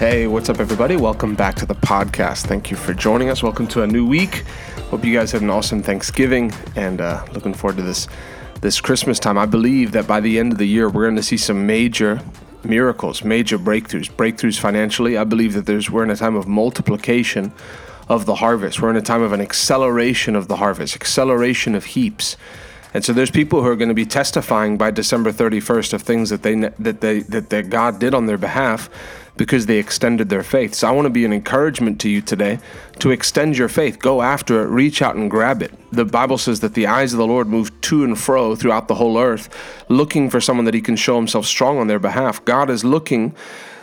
Hey, what's up, everybody? Welcome back to the podcast. Thank you for joining us. Welcome to a new week. Hope you guys had an awesome Thanksgiving and uh, looking forward to this this Christmas time. I believe that by the end of the year, we're going to see some major miracles, major breakthroughs, breakthroughs financially. I believe that there's we're in a time of multiplication of the harvest. We're in a time of an acceleration of the harvest, acceleration of heaps. And so there's people who are going to be testifying by December 31st of things that they that they that, that God did on their behalf because they extended their faith. So I want to be an encouragement to you today to extend your faith. Go after it, reach out and grab it. The Bible says that the eyes of the Lord move to and fro throughout the whole earth, looking for someone that he can show himself strong on their behalf. God is looking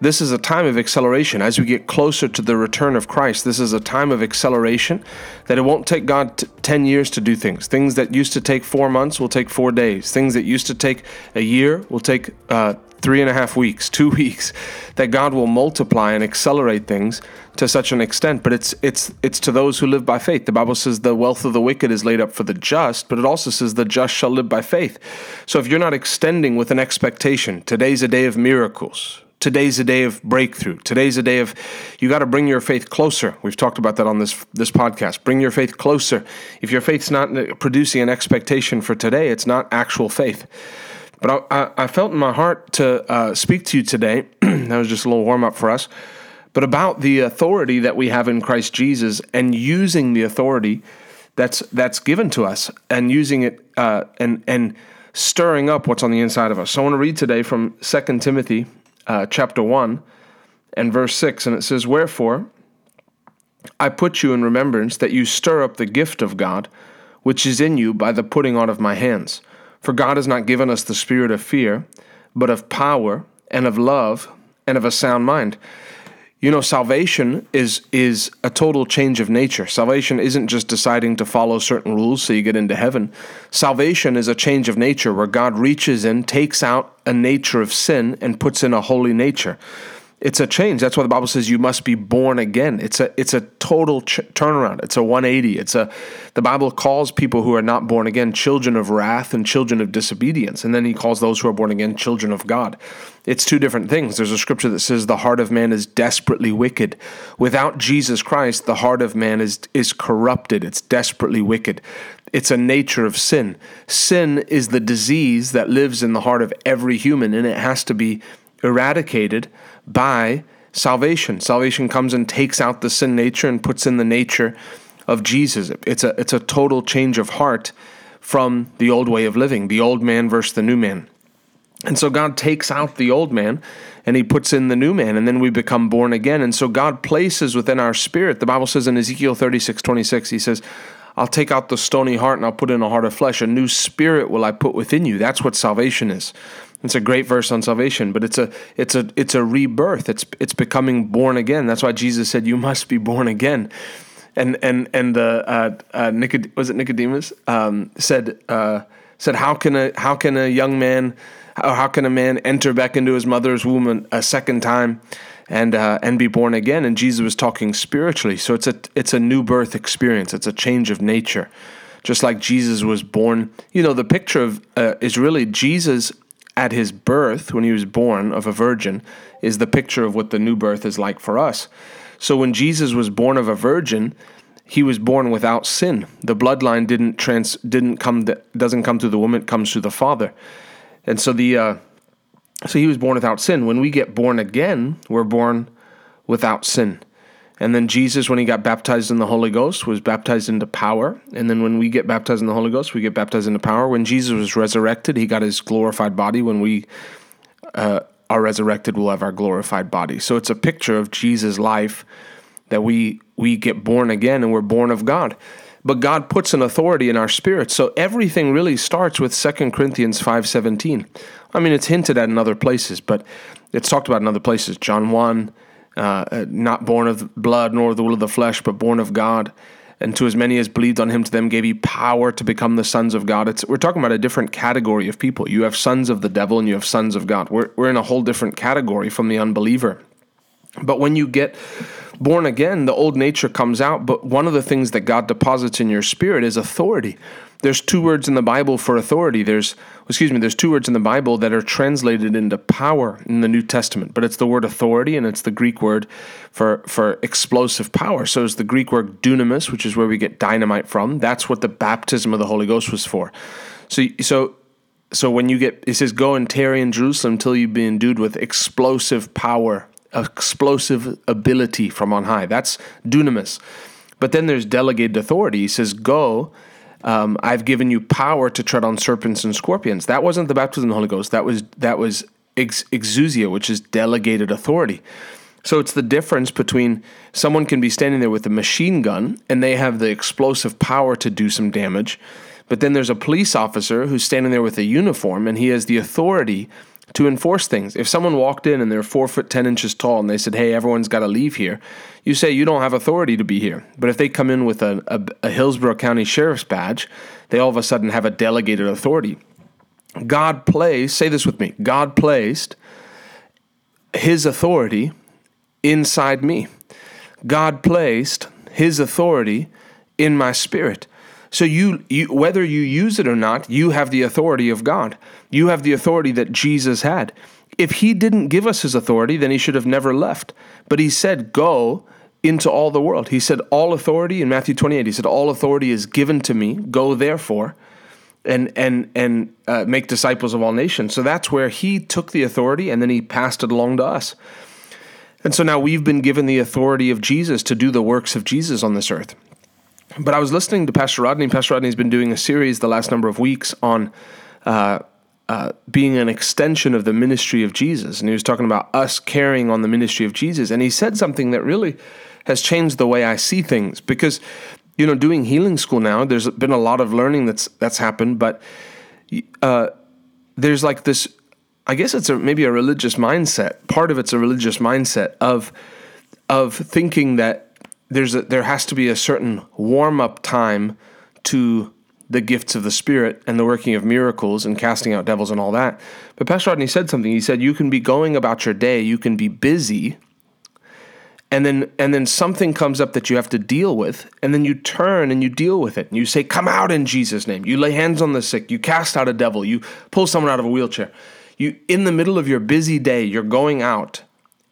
this is a time of acceleration. As we get closer to the return of Christ, this is a time of acceleration that it won't take God t- 10 years to do things. Things that used to take four months will take four days. Things that used to take a year will take uh, three and a half weeks, two weeks. That God will multiply and accelerate things to such an extent. But it's it's it's to those who live by faith. The Bible says the wealth of the wicked is laid up for the just, but it also says the just shall live by faith. So if you're not extending with an expectation, today's a day of miracles today's a day of breakthrough. Today's a day of you got to bring your faith closer. We've talked about that on this this podcast. Bring your faith closer. If your faith's not producing an expectation for today, it's not actual faith. But I, I felt in my heart to uh, speak to you today. that was just a little warm up for us. But about the authority that we have in Christ Jesus and using the authority that's that's given to us and using it uh, and and stirring up what's on the inside of us. So I want to read today from 2 Timothy uh, chapter 1 and verse 6, and it says, Wherefore I put you in remembrance that you stir up the gift of God, which is in you by the putting on of my hands. For God has not given us the spirit of fear, but of power and of love and of a sound mind. You know, salvation is is a total change of nature. Salvation isn't just deciding to follow certain rules so you get into heaven. Salvation is a change of nature where God reaches in, takes out a nature of sin and puts in a holy nature it's a change. That's why the Bible says you must be born again. It's a it's a total ch- turnaround. It's a 180. It's a the Bible calls people who are not born again children of wrath and children of disobedience, and then he calls those who are born again children of God. It's two different things. There's a scripture that says the heart of man is desperately wicked. Without Jesus Christ, the heart of man is is corrupted. It's desperately wicked. It's a nature of sin. Sin is the disease that lives in the heart of every human, and it has to be eradicated by salvation. Salvation comes and takes out the sin nature and puts in the nature of Jesus. It's a it's a total change of heart from the old way of living, the old man versus the new man. And so God takes out the old man and he puts in the new man, and then we become born again. And so God places within our spirit, the Bible says in Ezekiel 36, 26, he says, I'll take out the stony heart and I'll put in a heart of flesh. A new spirit will I put within you. That's what salvation is. It's a great verse on salvation, but it's a it's a it's a rebirth. It's it's becoming born again. That's why Jesus said, "You must be born again." And and and the uh, uh, Nicod- was it Nicodemus um, said uh, said how can a how can a young man or how can a man enter back into his mother's womb a second time and uh, and be born again? And Jesus was talking spiritually, so it's a it's a new birth experience. It's a change of nature, just like Jesus was born. You know, the picture of uh, is really Jesus at his birth, when he was born of a virgin, is the picture of what the new birth is like for us. So when Jesus was born of a virgin, he was born without sin. The bloodline didn't trans didn't come doesn't come through the woman, it comes through the father. And so the uh, so he was born without sin. When we get born again, we're born without sin. And then Jesus, when he got baptized in the Holy Ghost, was baptized into power. And then when we get baptized in the Holy Ghost, we get baptized into power. When Jesus was resurrected, he got his glorified body. When we uh, are resurrected, we'll have our glorified body. So it's a picture of Jesus' life that we we get born again and we're born of God. But God puts an authority in our spirit. So everything really starts with 2 Corinthians 5:17. I mean, it's hinted at in other places, but it's talked about in other places. John 1 uh, not born of blood nor of the will of the flesh, but born of God. And to as many as believed on him, to them gave he power to become the sons of God. It's, we're talking about a different category of people. You have sons of the devil and you have sons of God. We're, we're in a whole different category from the unbeliever. But when you get born again, the old nature comes out, but one of the things that God deposits in your spirit is authority. There's two words in the Bible for authority. There's, excuse me, there's two words in the Bible that are translated into power in the New Testament, but it's the word authority and it's the Greek word for, for explosive power. So it's the Greek word dunamis, which is where we get dynamite from. That's what the baptism of the Holy Ghost was for. So, so so when you get it says go and tarry in Jerusalem until you be endued with explosive power, explosive ability from on high. That's dunamis. But then there's delegated authority. He says, Go, um, I've given you power to tread on serpents and scorpions. That wasn't the baptism of the Holy Ghost. That was that was ex- exousia, which is delegated authority. So it's the difference between someone can be standing there with a machine gun and they have the explosive power to do some damage but then there's a police officer who's standing there with a uniform and he has the authority to enforce things. If someone walked in and they're four foot ten inches tall and they said, "Hey, everyone's got to leave here," you say you don't have authority to be here. But if they come in with a, a, a Hillsborough County Sheriff's badge, they all of a sudden have a delegated authority. God placed, say this with me, God placed His authority inside me. God placed His authority in my spirit. So you, you whether you use it or not, you have the authority of God. You have the authority that Jesus had. If he didn't give us his authority, then he should have never left. But he said, "Go into all the world." He said, "All authority" in Matthew 28. He said, "All authority is given to me. Go therefore." and and and uh, make disciples of all nations. So that's where he took the authority and then he passed it along to us. And so now we've been given the authority of Jesus to do the works of Jesus on this earth. But I was listening to Pastor Rodney. Pastor Rodney's been doing a series the last number of weeks on uh, uh, being an extension of the ministry of Jesus. And he was talking about us carrying on the ministry of Jesus. And he said something that really has changed the way I see things because, you know, doing healing school now, there's been a lot of learning that's that's happened, but uh, there's like this. I guess it's a, maybe a religious mindset. Part of it's a religious mindset of of thinking that there's a, there has to be a certain warm up time to the gifts of the Spirit and the working of miracles and casting out devils and all that. But Pastor Rodney said something. He said, You can be going about your day, you can be busy, and then and then something comes up that you have to deal with, and then you turn and you deal with it. And you say, Come out in Jesus' name. You lay hands on the sick, you cast out a devil, you pull someone out of a wheelchair. You in the middle of your busy day, you're going out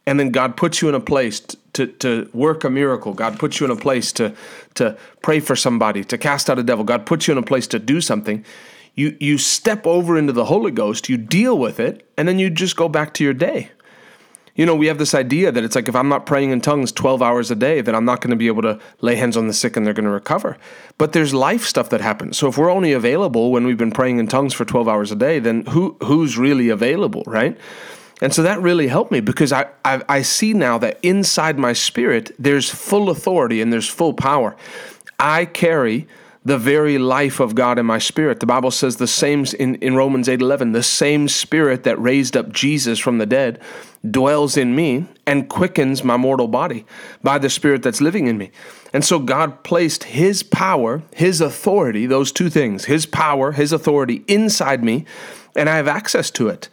and then God puts you in a place to, to work a miracle. God puts you in a place to, to pray for somebody, to cast out a devil. God puts you in a place to do something. You, you step over into the Holy Ghost, you deal with it, and then you just go back to your day. You know, we have this idea that it's like if I'm not praying in tongues 12 hours a day, then I'm not going to be able to lay hands on the sick and they're going to recover. But there's life stuff that happens. So if we're only available when we've been praying in tongues for 12 hours a day, then who who's really available, right? And so that really helped me because I, I, I, see now that inside my spirit, there's full authority and there's full power. I carry the very life of God in my spirit. The Bible says the same in, in Romans 8 11, the same spirit that raised up Jesus from the dead dwells in me and quickens my mortal body by the spirit that's living in me. And so God placed his power, his authority, those two things, his power, his authority inside me, and I have access to it.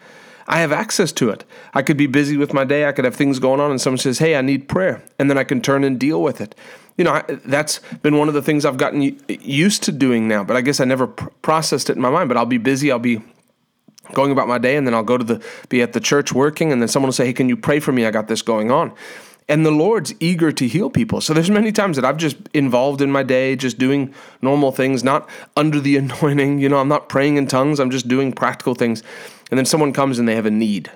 I have access to it. I could be busy with my day. I could have things going on, and someone says, Hey, I need prayer. And then I can turn and deal with it. You know, I, that's been one of the things I've gotten used to doing now, but I guess I never pr- processed it in my mind. But I'll be busy. I'll be going about my day, and then I'll go to the, be at the church working, and then someone will say, Hey, can you pray for me? I got this going on and the lord's eager to heal people so there's many times that i've just involved in my day just doing normal things not under the anointing you know i'm not praying in tongues i'm just doing practical things and then someone comes and they have a need.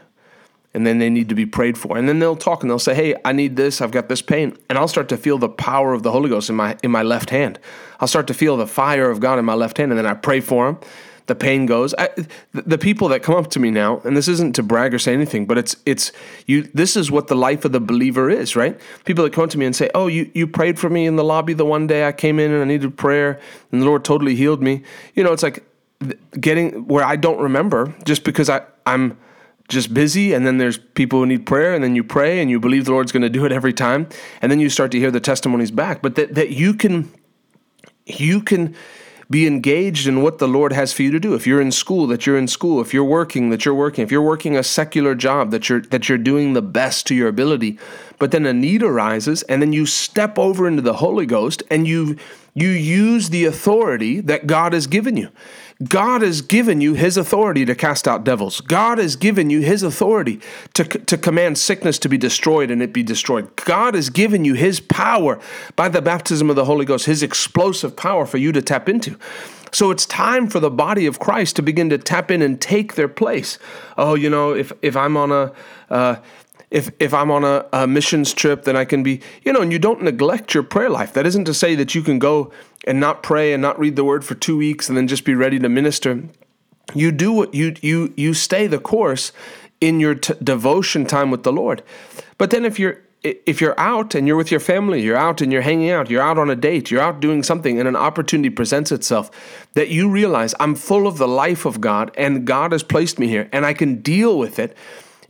And then they need to be prayed for. And then they'll talk and they'll say, Hey, I need this, I've got this pain. And I'll start to feel the power of the Holy Ghost in my in my left hand. I'll start to feel the fire of God in my left hand, and then I pray for them the pain goes. I, the people that come up to me now, and this isn't to brag or say anything, but it's it's you. This is what the life of the believer is, right? People that come to me and say, "Oh, you you prayed for me in the lobby the one day I came in and I needed prayer, and the Lord totally healed me." You know, it's like getting where I don't remember just because I, I'm just busy and then there's people who need prayer and then you pray and you believe the Lord's going to do it every time and then you start to hear the testimonies back but that, that you can you can Be engaged in what the Lord has for you to do. If you're in school, that you're in school. If you're working, that you're working. If you're working a secular job, that you're that you're doing the best to your ability. But then a need arises, and then you step over into the Holy Ghost and you you use the authority that God has given you. God has given you his authority to cast out devils. God has given you his authority to, to command sickness to be destroyed and it be destroyed. God has given you his power by the baptism of the Holy Ghost, his explosive power for you to tap into. So it's time for the body of Christ to begin to tap in and take their place. Oh, you know, if if I'm on a uh, if if I'm on a, a, missions trip, then I can be, you know, and you don't neglect your prayer life. That isn't to say that you can go and not pray and not read the word for two weeks and then just be ready to minister. You do what you you you stay the course in your t- devotion time with the Lord. But then if you're if you're out and you're with your family, you're out and you're hanging out, you're out on a date, you're out doing something, and an opportunity presents itself that you realize I'm full of the life of God and God has placed me here and I can deal with it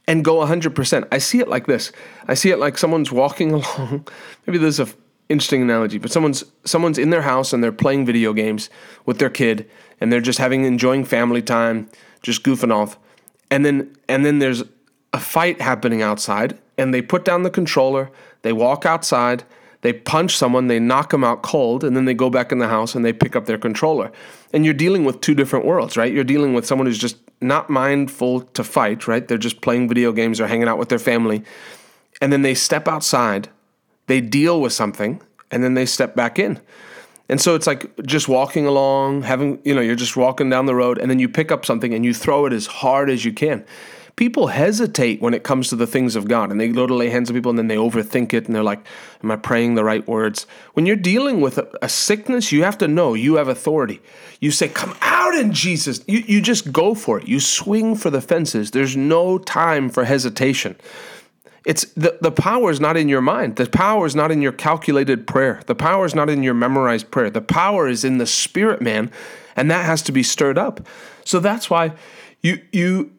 and go 100%. I see it like this. I see it like someone's walking along. Maybe this is an interesting analogy, but someone's someone's in their house and they're playing video games with their kid and they're just having enjoying family time, just goofing off. And then and then there's a fight happening outside and they put down the controller, they walk outside, they punch someone, they knock them out cold, and then they go back in the house and they pick up their controller. And you're dealing with two different worlds, right? You're dealing with someone who's just not mindful to fight, right? They're just playing video games or hanging out with their family. And then they step outside, they deal with something, and then they step back in. And so it's like just walking along, having, you know, you're just walking down the road, and then you pick up something and you throw it as hard as you can people hesitate when it comes to the things of God and they go to lay hands on people and then they overthink it and they're like, Am I praying the right words? When you're dealing with a, a sickness, you have to know you have authority. You say, Come out in Jesus. You, you just go for it. You swing for the fences. There's no time for hesitation. It's the, the power is not in your mind. The power is not in your calculated prayer. The power is not in your memorized prayer. The power is in the spirit man, and that has to be stirred up. So that's why you you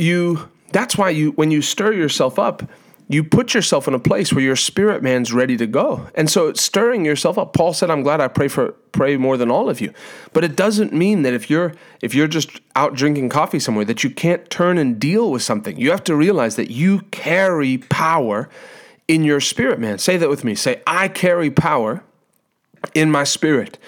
you that's why you when you stir yourself up you put yourself in a place where your spirit man's ready to go. And so stirring yourself up paul said i'm glad i pray for pray more than all of you. But it doesn't mean that if you're if you're just out drinking coffee somewhere that you can't turn and deal with something. You have to realize that you carry power in your spirit man. Say that with me. Say i carry power in my spirit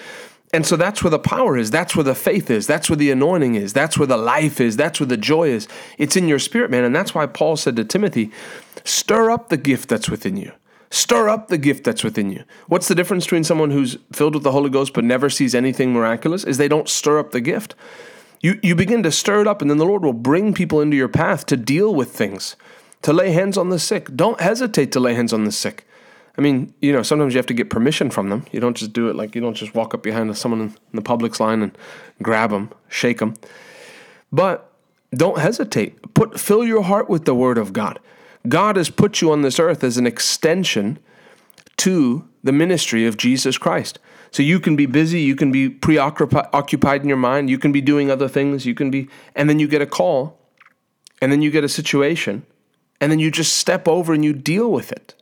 and so that's where the power is. That's where the faith is. That's where the anointing is. That's where the life is. That's where the joy is. It's in your spirit, man. And that's why Paul said to Timothy, stir up the gift that's within you. Stir up the gift that's within you. What's the difference between someone who's filled with the Holy Ghost but never sees anything miraculous? Is they don't stir up the gift. You, you begin to stir it up, and then the Lord will bring people into your path to deal with things, to lay hands on the sick. Don't hesitate to lay hands on the sick. I mean, you know, sometimes you have to get permission from them. You don't just do it like you don't just walk up behind someone in the Publix line and grab them, shake them. But don't hesitate. Put fill your heart with the word of God. God has put you on this earth as an extension to the ministry of Jesus Christ. So you can be busy, you can be preoccupied in your mind, you can be doing other things, you can be and then you get a call and then you get a situation and then you just step over and you deal with it.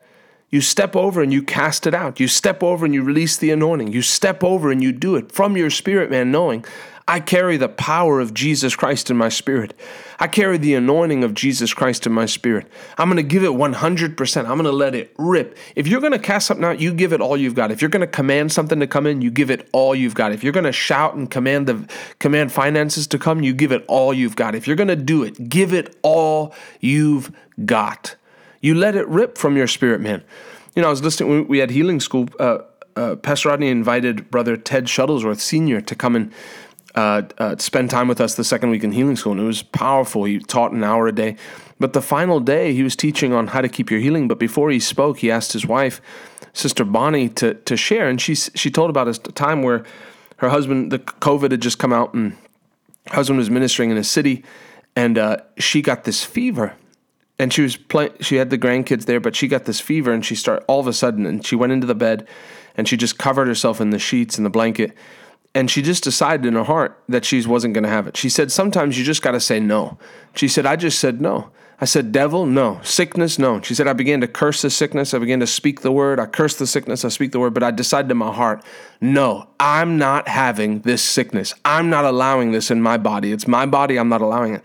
You step over and you cast it out. You step over and you release the anointing. You step over and you do it from your spirit, man, knowing I carry the power of Jesus Christ in my spirit. I carry the anointing of Jesus Christ in my spirit. I'm going to give it 100%. I'm going to let it rip. If you're going to cast something out, you give it all you've got. If you're going to command something to come in, you give it all you've got. If you're going to shout and command the command finances to come, you give it all you've got. If you're going to do it, give it all you've got. You let it rip from your spirit, man. You know, I was listening, we had healing school. Uh, uh, Pastor Rodney invited Brother Ted Shuttlesworth Sr. to come and uh, uh, spend time with us the second week in healing school. And it was powerful. He taught an hour a day. But the final day, he was teaching on how to keep your healing. But before he spoke, he asked his wife, Sister Bonnie, to, to share. And she, she told about a time where her husband, the COVID had just come out, and her husband was ministering in a city, and uh, she got this fever and she was playing she had the grandkids there but she got this fever and she started all of a sudden and she went into the bed and she just covered herself in the sheets and the blanket and she just decided in her heart that she wasn't going to have it she said sometimes you just got to say no she said i just said no I said, Devil, no. Sickness, no. She said, I began to curse the sickness. I began to speak the word. I cursed the sickness. I speak the word. But I decided in my heart, no, I'm not having this sickness. I'm not allowing this in my body. It's my body. I'm not allowing it.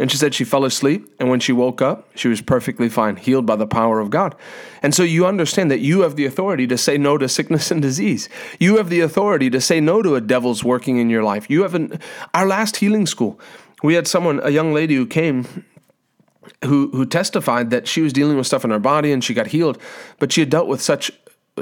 And she said she fell asleep. And when she woke up, she was perfectly fine, healed by the power of God. And so you understand that you have the authority to say no to sickness and disease. You have the authority to say no to a devil's working in your life. You have an, our last healing school. We had someone, a young lady who came who who testified that she was dealing with stuff in her body and she got healed, but she had dealt with such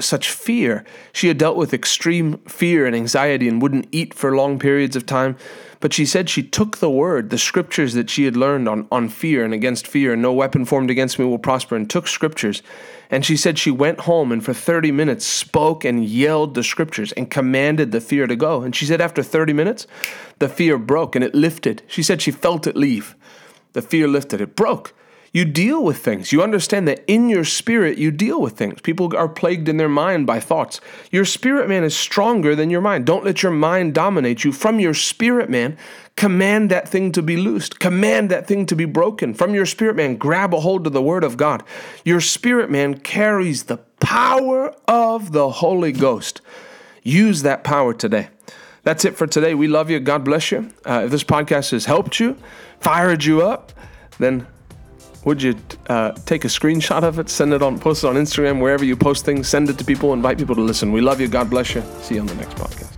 such fear. She had dealt with extreme fear and anxiety and wouldn't eat for long periods of time. But she said she took the word, the scriptures that she had learned on, on fear and against fear, and no weapon formed against me will prosper, and took scriptures. And she said she went home and for 30 minutes spoke and yelled the scriptures and commanded the fear to go. And she said after 30 minutes, the fear broke and it lifted. She said she felt it leave. The fear lifted, it broke. You deal with things. You understand that in your spirit, you deal with things. People are plagued in their mind by thoughts. Your spirit man is stronger than your mind. Don't let your mind dominate you. From your spirit man, command that thing to be loosed. Command that thing to be broken. From your spirit man, grab a hold of the word of God. Your spirit man carries the power of the Holy Ghost. Use that power today. That's it for today. We love you. God bless you. Uh, if this podcast has helped you, fired you up, then would you uh, take a screenshot of it, send it on, post it on Instagram, wherever you post things, send it to people, invite people to listen. We love you. God bless you. See you on the next podcast.